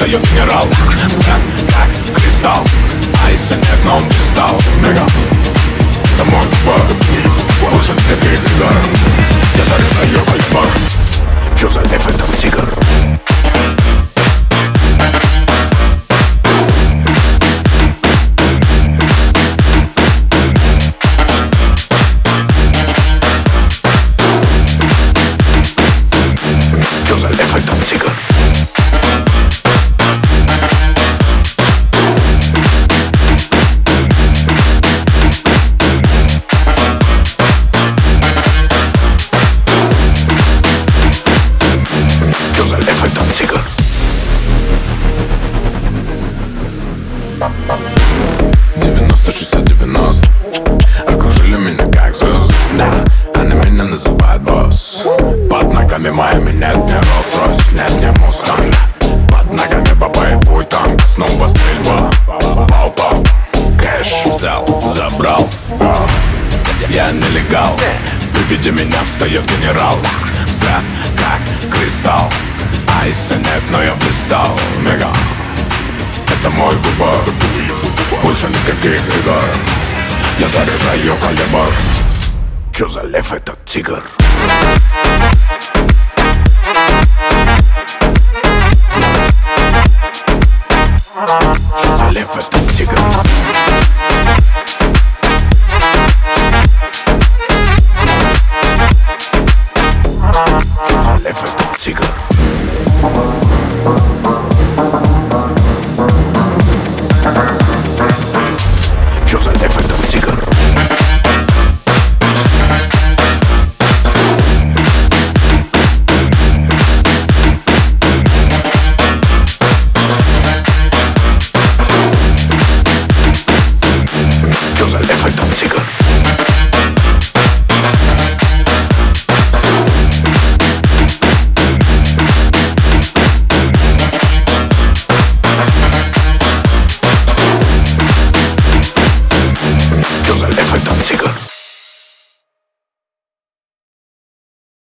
Взгляд как кристалл Айса нет, но он пристал Мега Это мой выбор Больше никаких игр Я заряжаю калибр Чё за лев, Ногами моими нет ни Rolls-Royce, нет ни Мустанг Под ногами по боевой танк Снова стрельба Пау-пау Кэш взял, забрал Я нелегал При виде меня встает генерал Взгляд как кристалл Айса нет, но я пристал Мега это мой выбор. Больше никаких игр. Я заряжаю калибр Чё за лев, этот тигр efekt cigar.